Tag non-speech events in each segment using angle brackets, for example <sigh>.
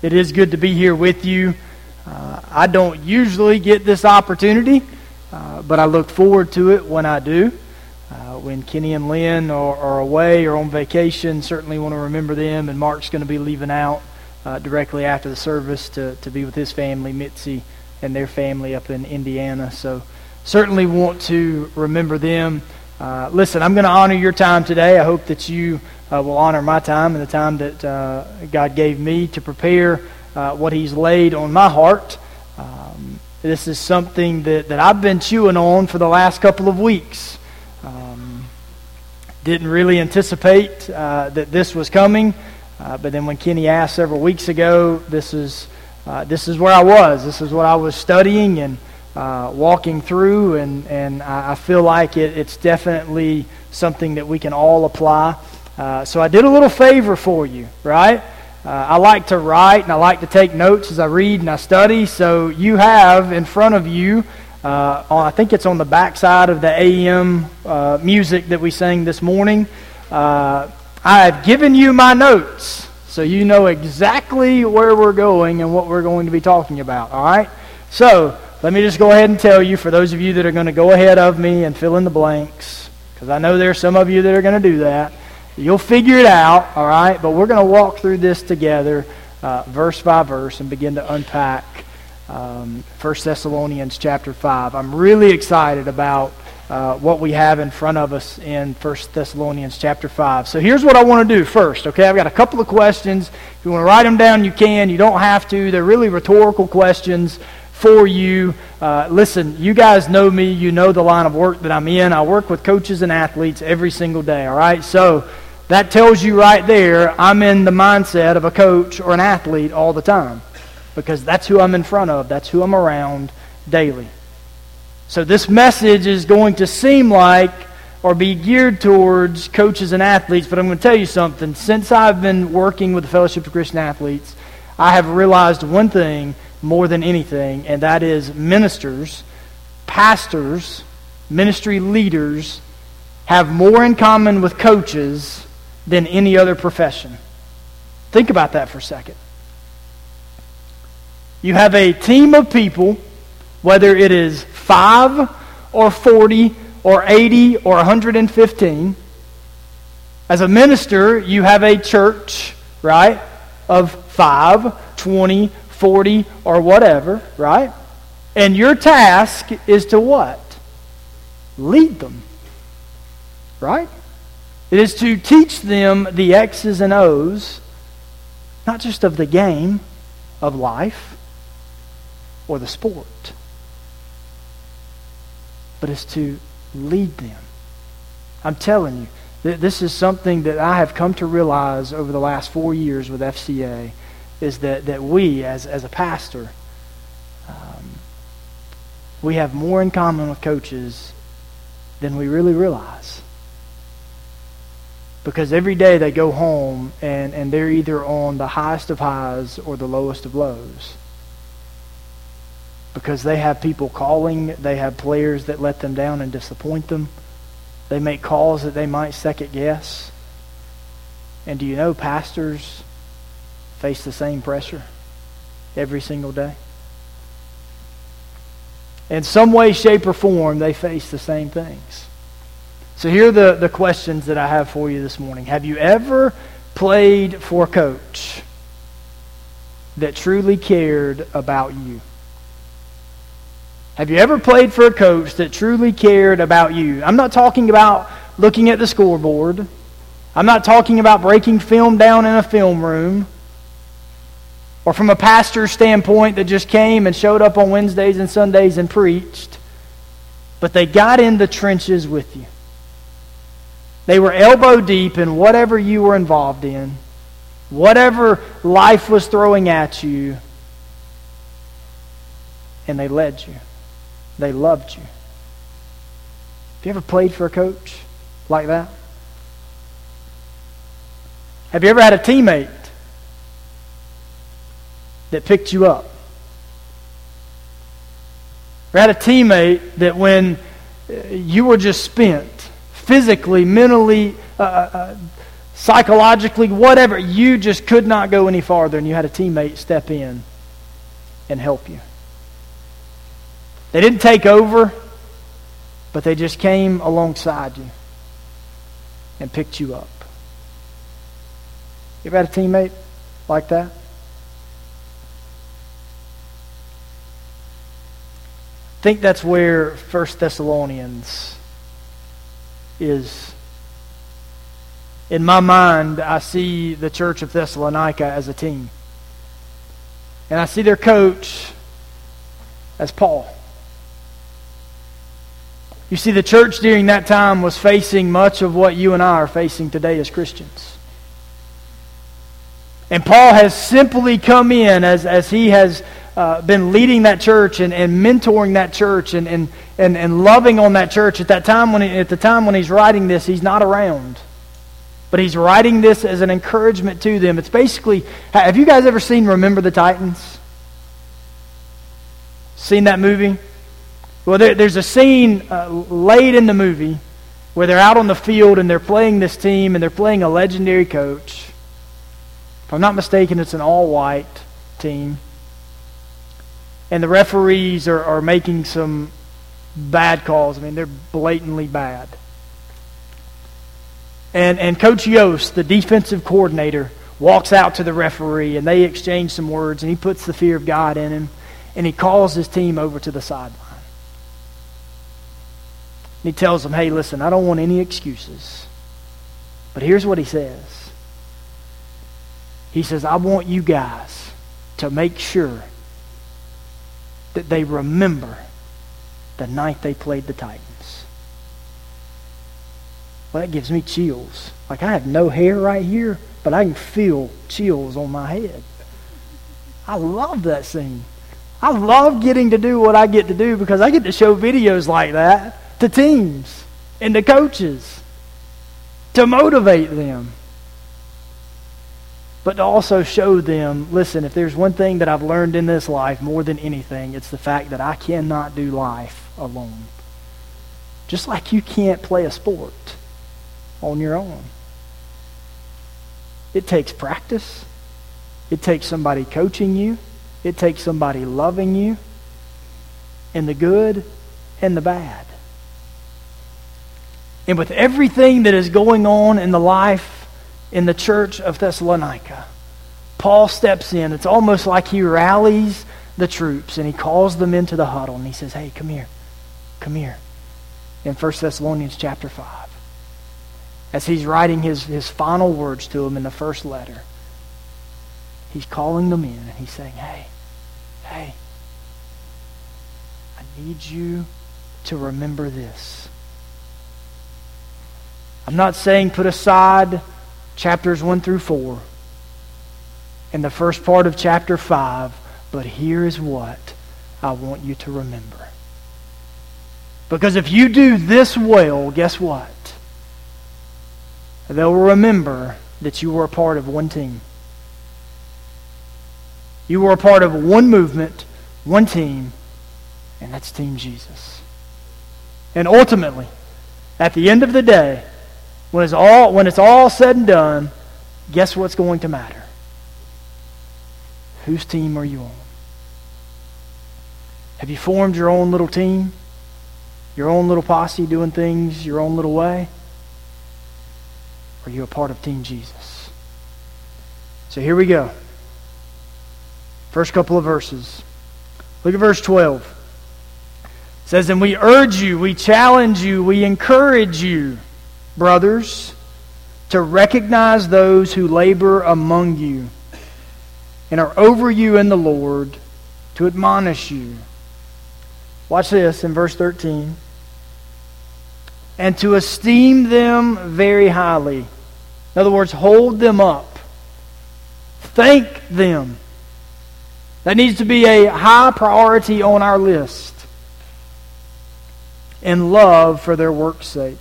It is good to be here with you. Uh, I don't usually get this opportunity, uh, but I look forward to it when I do. Uh, when Kenny and Lynn are, are, away or on vacation, certainly want to remember them. And Mark's going to be leaving out uh, directly after the service to, to be with his family, Mitzi, and their family up in Indiana. So certainly want to remember them. Uh, listen, I'm going to honor your time today. I hope that you uh, will honor my time and the time that uh, God gave me to prepare uh, what He's laid on my heart. Um, this is something that, that I've been chewing on for the last couple of weeks. Um, didn't really anticipate uh, that this was coming, uh, but then when Kenny asked several weeks ago, this is this is where I was. This is what I was studying and uh, walking through, and, and I feel like it, it's definitely something that we can all apply. Uh, so I did a little favor for you, right? Uh, I like to write and I like to take notes as I read and I study. So you have in front of you, uh, on, I think it's on the back side of the AM uh, music that we sang this morning. Uh, I have given you my notes so you know exactly where we're going and what we're going to be talking about, all right? So let me just go ahead and tell you, for those of you that are going to go ahead of me and fill in the blanks, because I know there are some of you that are going to do that. You'll figure it out, all right? But we're going to walk through this together, uh, verse by verse, and begin to unpack um, 1 Thessalonians chapter 5. I'm really excited about uh, what we have in front of us in 1 Thessalonians chapter 5. So here's what I want to do first, okay? I've got a couple of questions. If you want to write them down, you can. You don't have to. They're really rhetorical questions for you. Uh, listen, you guys know me. You know the line of work that I'm in. I work with coaches and athletes every single day, all right? So that tells you right there I'm in the mindset of a coach or an athlete all the time because that's who I'm in front of, that's who I'm around daily. So this message is going to seem like or be geared towards coaches and athletes, but I'm going to tell you something. Since I've been working with the Fellowship of Christian Athletes, I have realized one thing more than anything, and that is ministers, pastors, ministry leaders have more in common with coaches than any other profession. Think about that for a second. You have a team of people, whether it is 5 or 40 or 80 or 115. As a minister, you have a church, right, of 5, 20, 40, or whatever, right? And your task is to what? Lead them. Right? It is to teach them the X's and O's, not just of the game, of life or the sport, but it's to lead them. I'm telling you, this is something that I have come to realize over the last four years with FCA is that, that we, as, as a pastor, um, we have more in common with coaches than we really realize. Because every day they go home and, and they're either on the highest of highs or the lowest of lows. Because they have people calling, they have players that let them down and disappoint them. They make calls that they might second guess. And do you know pastors face the same pressure every single day? In some way, shape, or form, they face the same things. So here are the, the questions that I have for you this morning. Have you ever played for a coach that truly cared about you? Have you ever played for a coach that truly cared about you? I'm not talking about looking at the scoreboard. I'm not talking about breaking film down in a film room or from a pastor's standpoint that just came and showed up on Wednesdays and Sundays and preached, but they got in the trenches with you. They were elbow deep in whatever you were involved in, whatever life was throwing at you, and they led you. They loved you. Have you ever played for a coach like that? Have you ever had a teammate that picked you up. Or had a teammate that when you were just spent, physically, mentally, uh, uh, uh, psychologically, whatever, you just could not go any farther, and you had a teammate step in and help you. They didn't take over, but they just came alongside you and picked you up. You ever had a teammate like that? I think that's where First Thessalonians is. In my mind, I see the church of Thessalonica as a team. And I see their coach as Paul. You see, the church during that time was facing much of what you and I are facing today as Christians. And Paul has simply come in as, as he has uh, been leading that church and, and mentoring that church and, and, and, and loving on that church. At that time when he, at the time when he's writing this, he's not around. But he's writing this as an encouragement to them. It's basically, have you guys ever seen Remember the Titans? Seen that movie? Well, there, there's a scene uh, late in the movie where they're out on the field and they're playing this team and they're playing a legendary coach. If I'm not mistaken, it's an all white team and the referees are, are making some bad calls. I mean, they're blatantly bad. And, and Coach Yoast, the defensive coordinator, walks out to the referee and they exchange some words and he puts the fear of God in him and he calls his team over to the sideline. And he tells them, hey, listen, I don't want any excuses. But here's what he says He says, I want you guys to make sure that they remember the night they played the Titans. Well, that gives me chills. Like I have no hair right here, but I can feel chills on my head. I love that scene. I love getting to do what I get to do because I get to show videos like that to teams and to coaches to motivate them but to also show them listen, if there's one thing that I've learned in this life more than anything, it's the fact that I cannot do life alone. Just like you can't play a sport on your own. It takes practice. It takes somebody coaching you. It takes somebody loving you in the good and the bad. And with everything that is going on in the life in the church of Thessalonica. Paul steps in. It's almost like he rallies the troops and he calls them into the huddle and he says, Hey, come here. Come here. In 1 Thessalonians chapter 5. As he's writing his, his final words to them in the first letter, he's calling them in and he's saying, Hey, hey, I need you to remember this. I'm not saying put aside chapters 1 through 4 and the first part of chapter 5. But here is what I want you to remember. Because if you do this well, guess what? They'll remember that you were a part of one team. You were a part of one movement, one team, and that's Team Jesus. And ultimately, at the end of the day, when it's all, when it's all said and done, guess what's going to matter? Whose team are you on? Have you formed your own little team? Your own little posse doing things your own little way? Are you a part of Team Jesus? So here we go. First couple of verses. Look at verse 12. It says, And we urge you, we challenge you, we encourage you brothers, to recognize those who labor among you and are over you in the Lord to admonish you. Watch this in verse 13. And to esteem them very highly. In other words, hold them up. Thank them. That needs to be a high priority on our list. And love for their work's sake.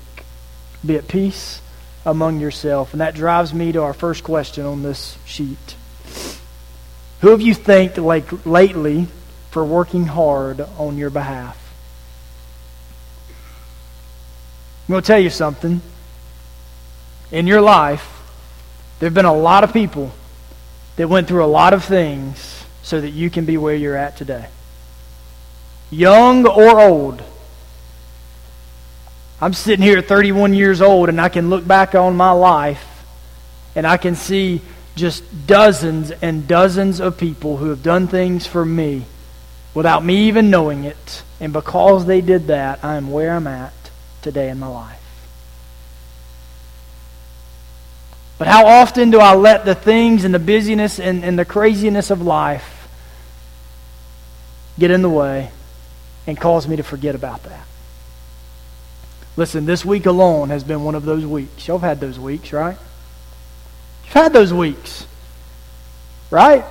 Be at peace among yourself. And that drives me to our first question on this sheet. Who have you thanked like lately for working hard on your behalf? I'm going to tell you something. In your life, There have been a lot of people that went through a lot of things so that you can be where you're at today. Young or old. I'm sitting here at 31 years old and I can look back on my life and I can see just dozens and dozens of people who have done things for me without me even knowing it. And because they did that, I am where I'm at today in my life. But how often do I let the things and the busyness and, and the craziness of life get in the way and cause me to forget about that? Listen, this week alone has been one of those weeks. Y'all have had those weeks, right? You've had those weeks, right?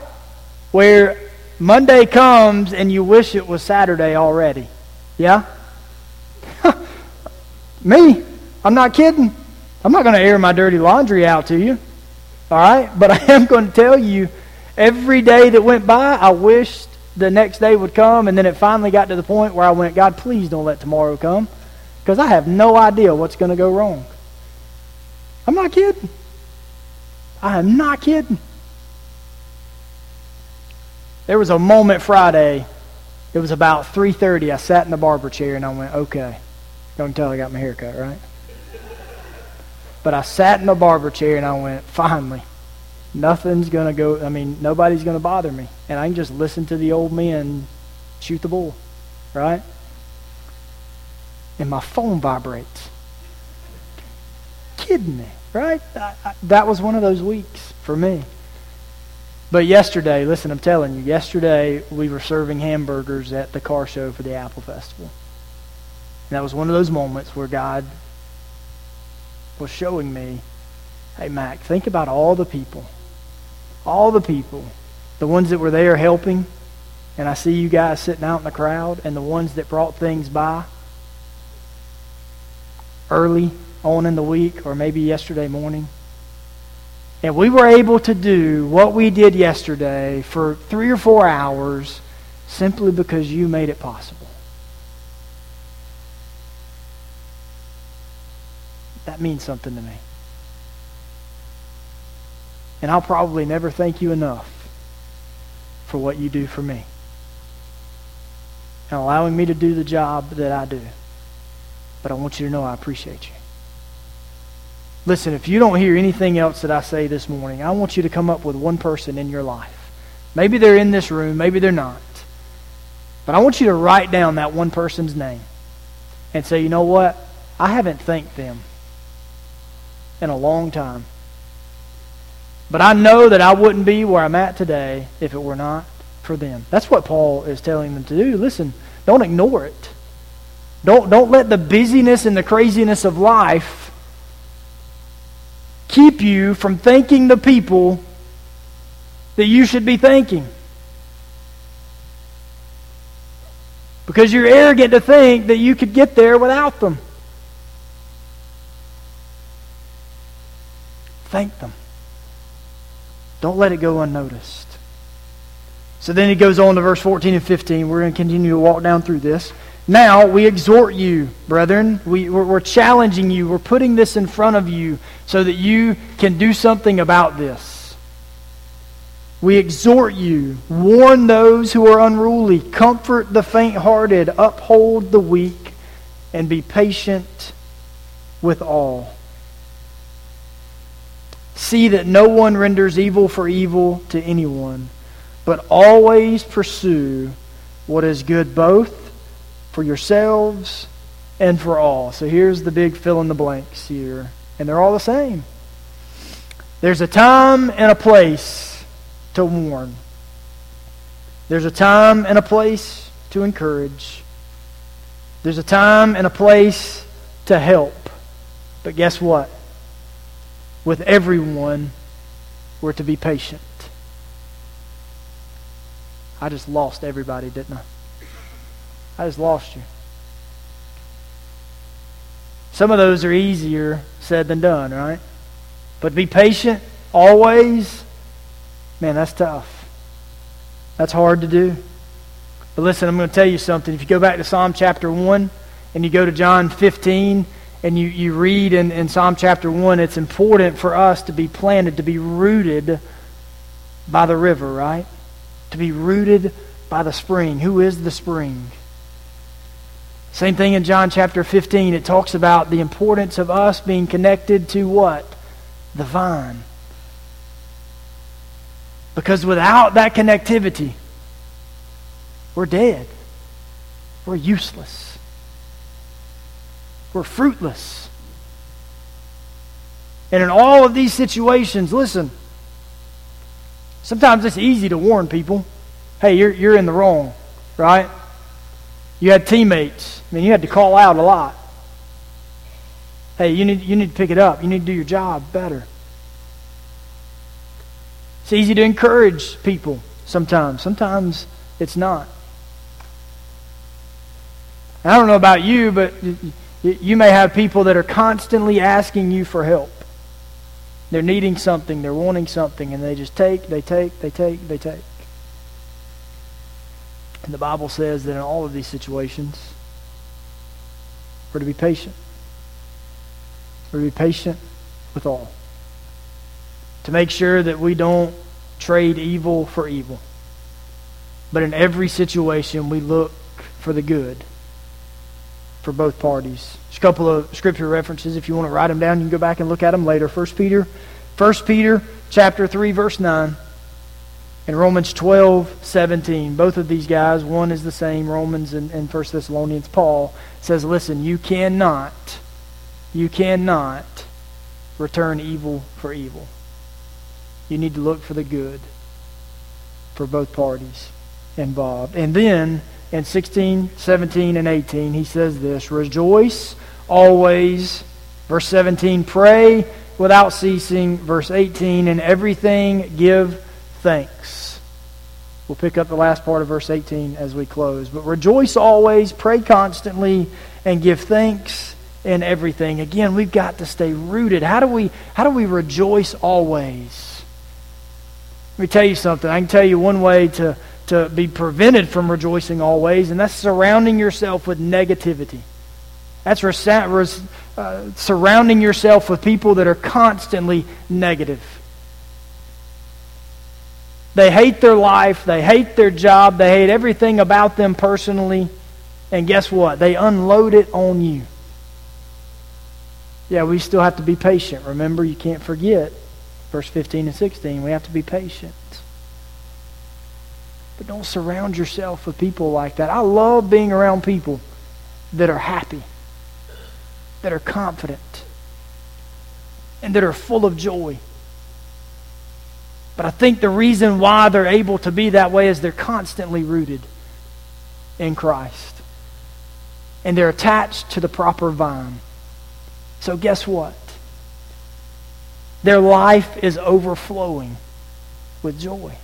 Where Monday comes and you wish it was Saturday already. Yeah? <laughs> Me? I'm not kidding. I'm not going to air my dirty laundry out to you. All right? But <laughs> I am going to tell you every day that went by, I wished the next day would come. And then it finally got to the point where I went, God, please don't let tomorrow come. Because I have no idea what's going to go wrong. I'm not kidding. I am not kidding. There was a moment Friday. It was about 3:30. I sat in the barber chair and I went, "Okay." Don't tell I got my hair cut, right? But I sat in the barber chair and I went, finally, nothing's going to go, I mean, nobody's going to bother me. And I can just listen to the old men shoot the bull, right? And my phone vibrates. Kidding me, right? I, I, that was one of those weeks for me. But yesterday, listen, I'm telling you, yesterday we were serving hamburgers at the car show for the Apple Festival. And that was one of those moments where God was showing me, hey, Mac, think about all the people, all the people, the ones that were there helping, and I see you guys sitting out in the crowd, and the ones that brought things by early on in the week or maybe yesterday morning. And we were able to do what we did yesterday for three or four hours simply because you made it possible. That means something to me. And I'll probably never thank you enough for what you do for me and allowing me to do the job that I do. But I want you to know I appreciate you. Listen, if you don't hear anything else that I say this morning, I want you to come up with one person in your life. Maybe they're in this room, maybe they're not. But I want you to write down that one person's name and say, you know what? I haven't thanked them in a long time. But I know that I wouldn't be where I'm at today if it were not for them. That's what Paul is telling them to do. Listen, don't ignore it. Don't, don't let the busyness and the craziness of life keep you from thanking the people that you should be thanking. Because you're arrogant to think that you could get there without them. Thank them. Don't let it go unnoticed. So then he goes on to verse 14 and 15. We're going to continue to walk down through this. Now we exhort you, brethren. We, we're, we're challenging you. We're putting this in front of you so that you can do something about this. We exhort you, warn those who are unruly, comfort the faint hearted, uphold the weak, and be patient with all. See that no one renders evil for evil to anyone, but always pursue what is good both for yourselves and for all. So here's the big fill in the blanks here, and they're all the same. There's a time and a place to warn. There's a time and a place to encourage. There's a time and a place to help. But guess what? with everyone, we're to be patient. I just lost everybody, didn't I? I just lost you. Some of those are easier said than done, right? But be patient always, man, that's tough. That's hard to do. But listen, I'm going to tell you something. If you go back to Psalm chapter 1 and you go to John 15 and you, you read in, in Psalm chapter 1, it's important for us to be planted, to be rooted by the river, right? To be rooted by the spring. Who is the spring? Same thing in John chapter 15. It talks about the importance of us being connected to what? The vine. Because without that connectivity, we're dead. We're useless. We're fruitless. And in all of these situations, listen, sometimes it's easy to warn people hey, you're, you're in the wrong, right? You had teammates. I mean, you had to call out a lot. Hey, you need, you need to pick it up. You need to do your job better. It's easy to encourage people sometimes. Sometimes it's not. I don't know about you, but you may have people that are constantly asking you for help. They're needing something, they're wanting something, and they just take, they take, they take, they take. And the Bible says that in all of these situations, we're to be patient. We're to be patient with all. To make sure that we don't trade evil for evil. But in every situation, we look for the good for both parties. Just a couple of scripture references. If you want to write them down, you can go back and look at them later. 1 Peter, 1 Peter chapter 3, verse 9 in Romans 12, 17. Both of these guys, one is the same, Romans and, and 1 Thessalonians. Paul says, listen, you cannot, you cannot return evil for evil. You need to look for the good for both parties involved. And then in 16, 17, and 18, he says this Rejoice always. Verse 17, pray without ceasing. Verse 18, in everything give thanks. We'll pick up the last part of verse 18 as we close. But rejoice always, pray constantly, and give thanks in everything. Again, we've got to stay rooted. How do we, how do we rejoice always? Let me tell you something. I can tell you one way to, to be prevented from rejoicing always, and that's surrounding yourself with negativity. That's uh, surrounding yourself with people that are constantly negative. They hate their life. They hate their job. They hate everything about them personally. And guess what? They unload it on you. Yeah, we still have to be patient. Remember, you can't forget verse 15 and 16. We have to be patient. But don't surround yourself with people like that. I love being around people that are happy, that are confident, and that are full of joy. But I think the reason why they're able to be that way is they're constantly rooted in Christ. And they're attached to the proper vine. So, guess what? Their life is overflowing with joy.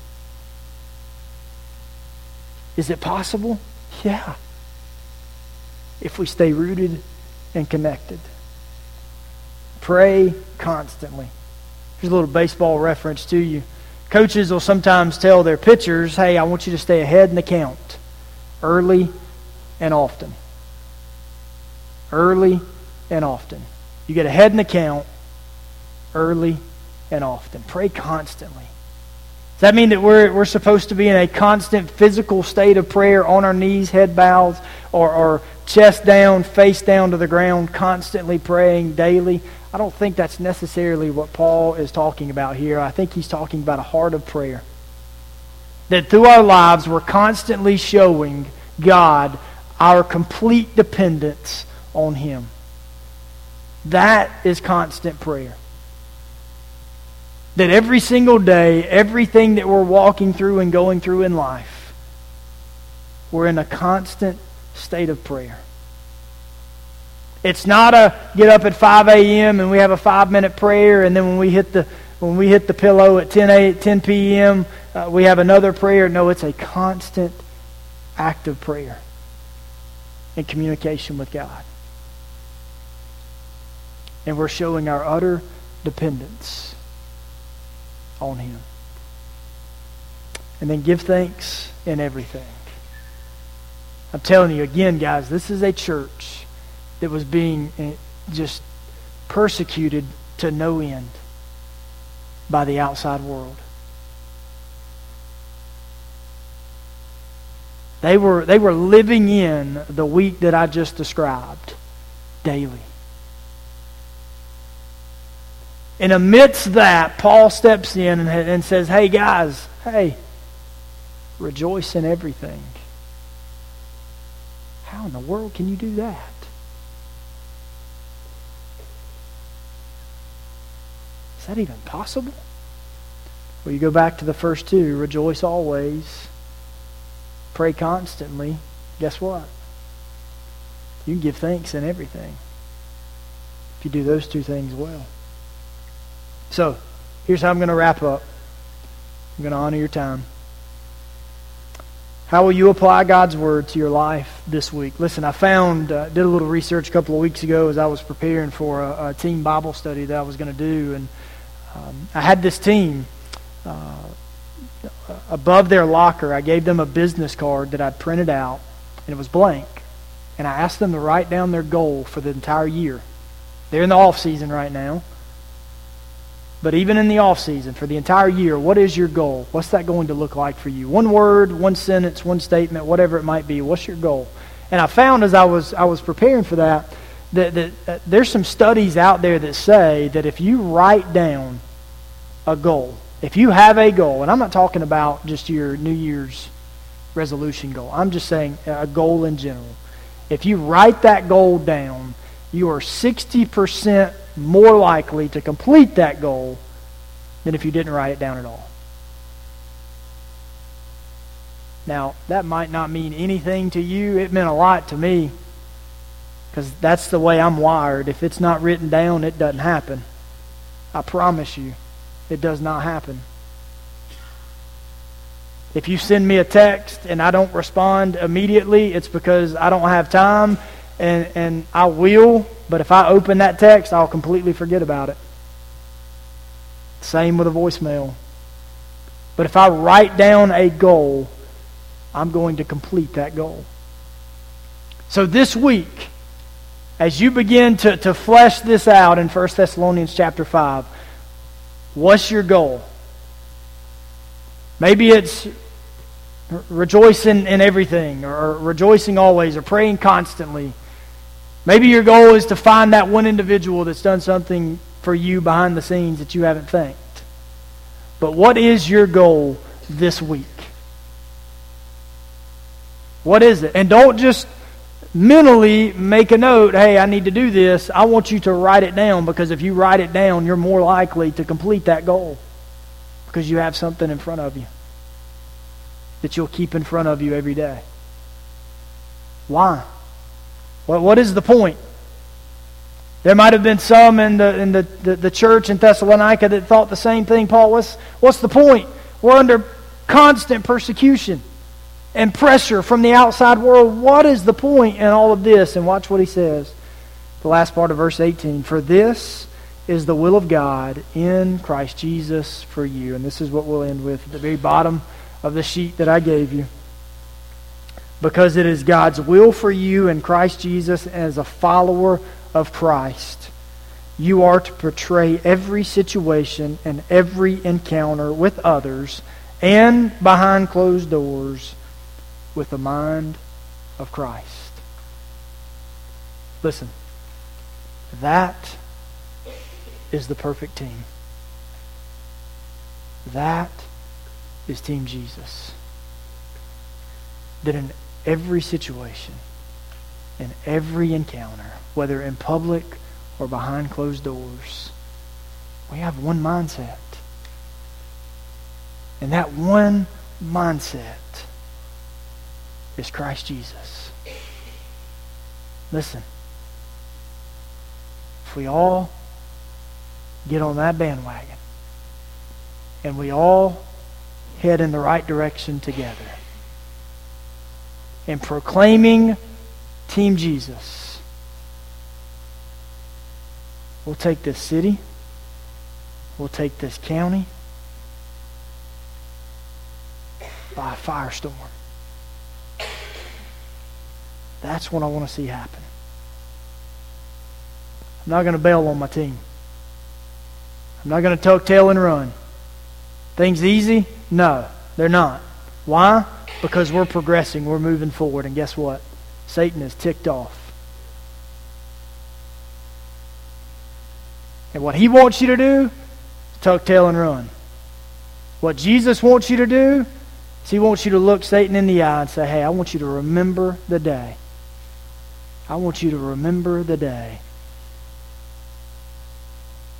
Is it possible? Yeah. If we stay rooted and connected. Pray constantly. Here's a little baseball reference to you. Coaches will sometimes tell their pitchers, hey, I want you to stay ahead in the count early and often. Early and often. You get ahead in the count early and often. Pray constantly. That mean that we're, we're supposed to be in a constant physical state of prayer on our knees, head bows, or, or chest down, face down to the ground, constantly praying daily? I don't think that's necessarily what Paul is talking about here. I think he's talking about a heart of prayer. That through our lives, we're constantly showing God our complete dependence on Him. That is constant prayer. That every single day, everything that we're walking through and going through in life, we're in a constant state of prayer. It's not a get up at 5 a.m. and we have a five minute prayer, and then when we hit the when we hit the pillow at 10 a, 10 p.m. Uh, we have another prayer. No, it's a constant act of prayer and communication with God, and we're showing our utter dependence on Him. And then give thanks in everything. I'm telling you again, guys, this is a church that was being eh, just persecuted to no end by the outside world. They were, they were living in the week that I just described daily. And amidst that, Paul steps in and, and says, Hey, guys, hey, rejoice in everything. How in the world can you do that? Is that even possible? Well, you go back to the first two rejoice always, pray constantly. Guess what? You can give thanks in everything if you do those two things well. So, here's how I'm going to wrap up. I'm going to honor your time. How will you apply God's word to your life this week? Listen, I found, uh, did a little research a couple of weeks ago as I was preparing for a, a team Bible study that I was going to do, and um, I had this team uh, above their locker. I gave them a business card that I'd printed out, and it was blank. And I asked them to write down their goal for the entire year. They're in the off season right now. But even in the off season, for the entire year, what is your goal? What's that going to look like for you? One word, one sentence, one statement, whatever it might be. What's your goal? And I found as I was I was preparing for that that, that uh, there's some studies out there that say that if you write down a goal, if you have a goal, and I'm not talking about just your New Year's resolution goal. I'm just saying a goal in general. If you write that goal down, you are 60% more likely to complete that goal than if you didn't write it down at all. Now, that might not mean anything to you. It meant a lot to me because that's the way I'm wired. If it's not written down, it doesn't happen. I promise you, it does not happen. If you send me a text and I don't respond immediately, it's because I don't have time and, and I will, but if I open that text, I'll completely forget about it. Same with a voicemail. But if I write down a goal, I'm going to complete that goal. So this week, as you begin to, to flesh this out in 1 Thessalonians chapter 5, what's your goal? Maybe it's rejoicing in everything, or rejoicing always, or praying constantly. Maybe your goal is to find that one individual that's done something for you behind the scenes that you haven't thanked. But what is your goal this week? What is it? And don't just mentally make a note, hey, I need to do this. I want you to write it down because if you write it down, you're more likely to complete that goal because you have something in front of you that you'll keep in front of you every day. Why? What, what is the point? There might have been some in the, in the, the, the church in Thessalonica that thought the same thing. Paul, what's, what's the point? We're under constant persecution and pressure from the outside world. What is the point in all of this? And watch what he says. The last part of verse 18. For this is the will of God in Christ Jesus for you. And this is what we'll end with at the very bottom of the sheet that I gave you because it is God's will for you in Christ Jesus as a follower of Christ. You are to portray every situation and every encounter with others and behind closed doors with the mind of Christ. Listen, that is the perfect team. That is Team Jesus. That in every situation, in every encounter, whether in public or behind closed doors, we have one mindset. And that one mindset is Christ Jesus. Listen, if we all get on that bandwagon and we all head in the right direction together, and proclaiming Team Jesus. We'll take this city, we'll take this county by a firestorm. That's what I want to see happen. I'm not going to bail on my team. I'm not going to tuck tail and run. Things easy? No, they're not. Why? Because we're progressing, we're moving forward, and guess what? Satan is ticked off. And what he wants you to do is tuck tail and run. What Jesus wants you to do is he wants you to look Satan in the eye and say, Hey, I want you to remember the day. I want you to remember the day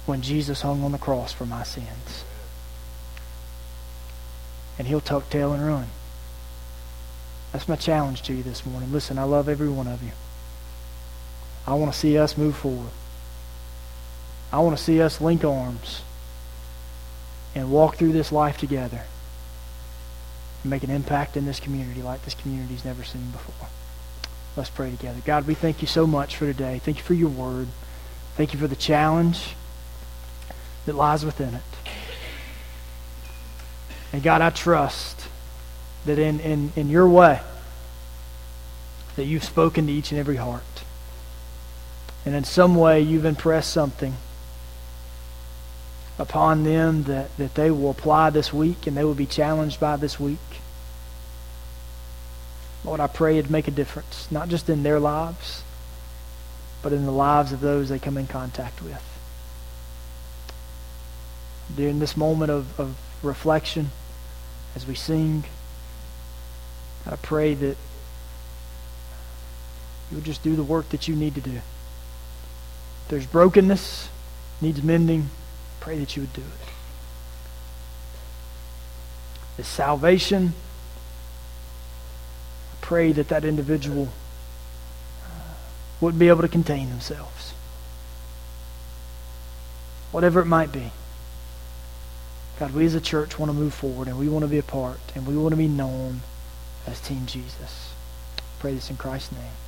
when Jesus hung on the cross for my sins. And he'll tuck tail and run. That's my challenge to you this morning. Listen, I love every one of you. I want to see us move forward. I want to see us link arms and walk through this life together and make an impact in this community like this community's never seen before. Let's pray together. God, we thank you so much for today. Thank you for your word. Thank you for the challenge that lies within it. And God, I trust that in, in, in your way, that you've spoken to each and every heart. And in some way, you've impressed something upon them that, that they will apply this week and they will be challenged by this week. Lord, I pray it'd make a difference, not just in their lives, but in the lives of those they come in contact with. During this moment of, of reflection, as we sing, I pray that you would just do the work that you need to do. If there's brokenness, needs mending, pray that you would do it. The salvation, I pray that that individual uh, wouldn't be able to contain themselves. Whatever it might be. God, we as a church want to move forward and we want to be a part and we want to be known as Team Jesus. Pray this in Christ's name.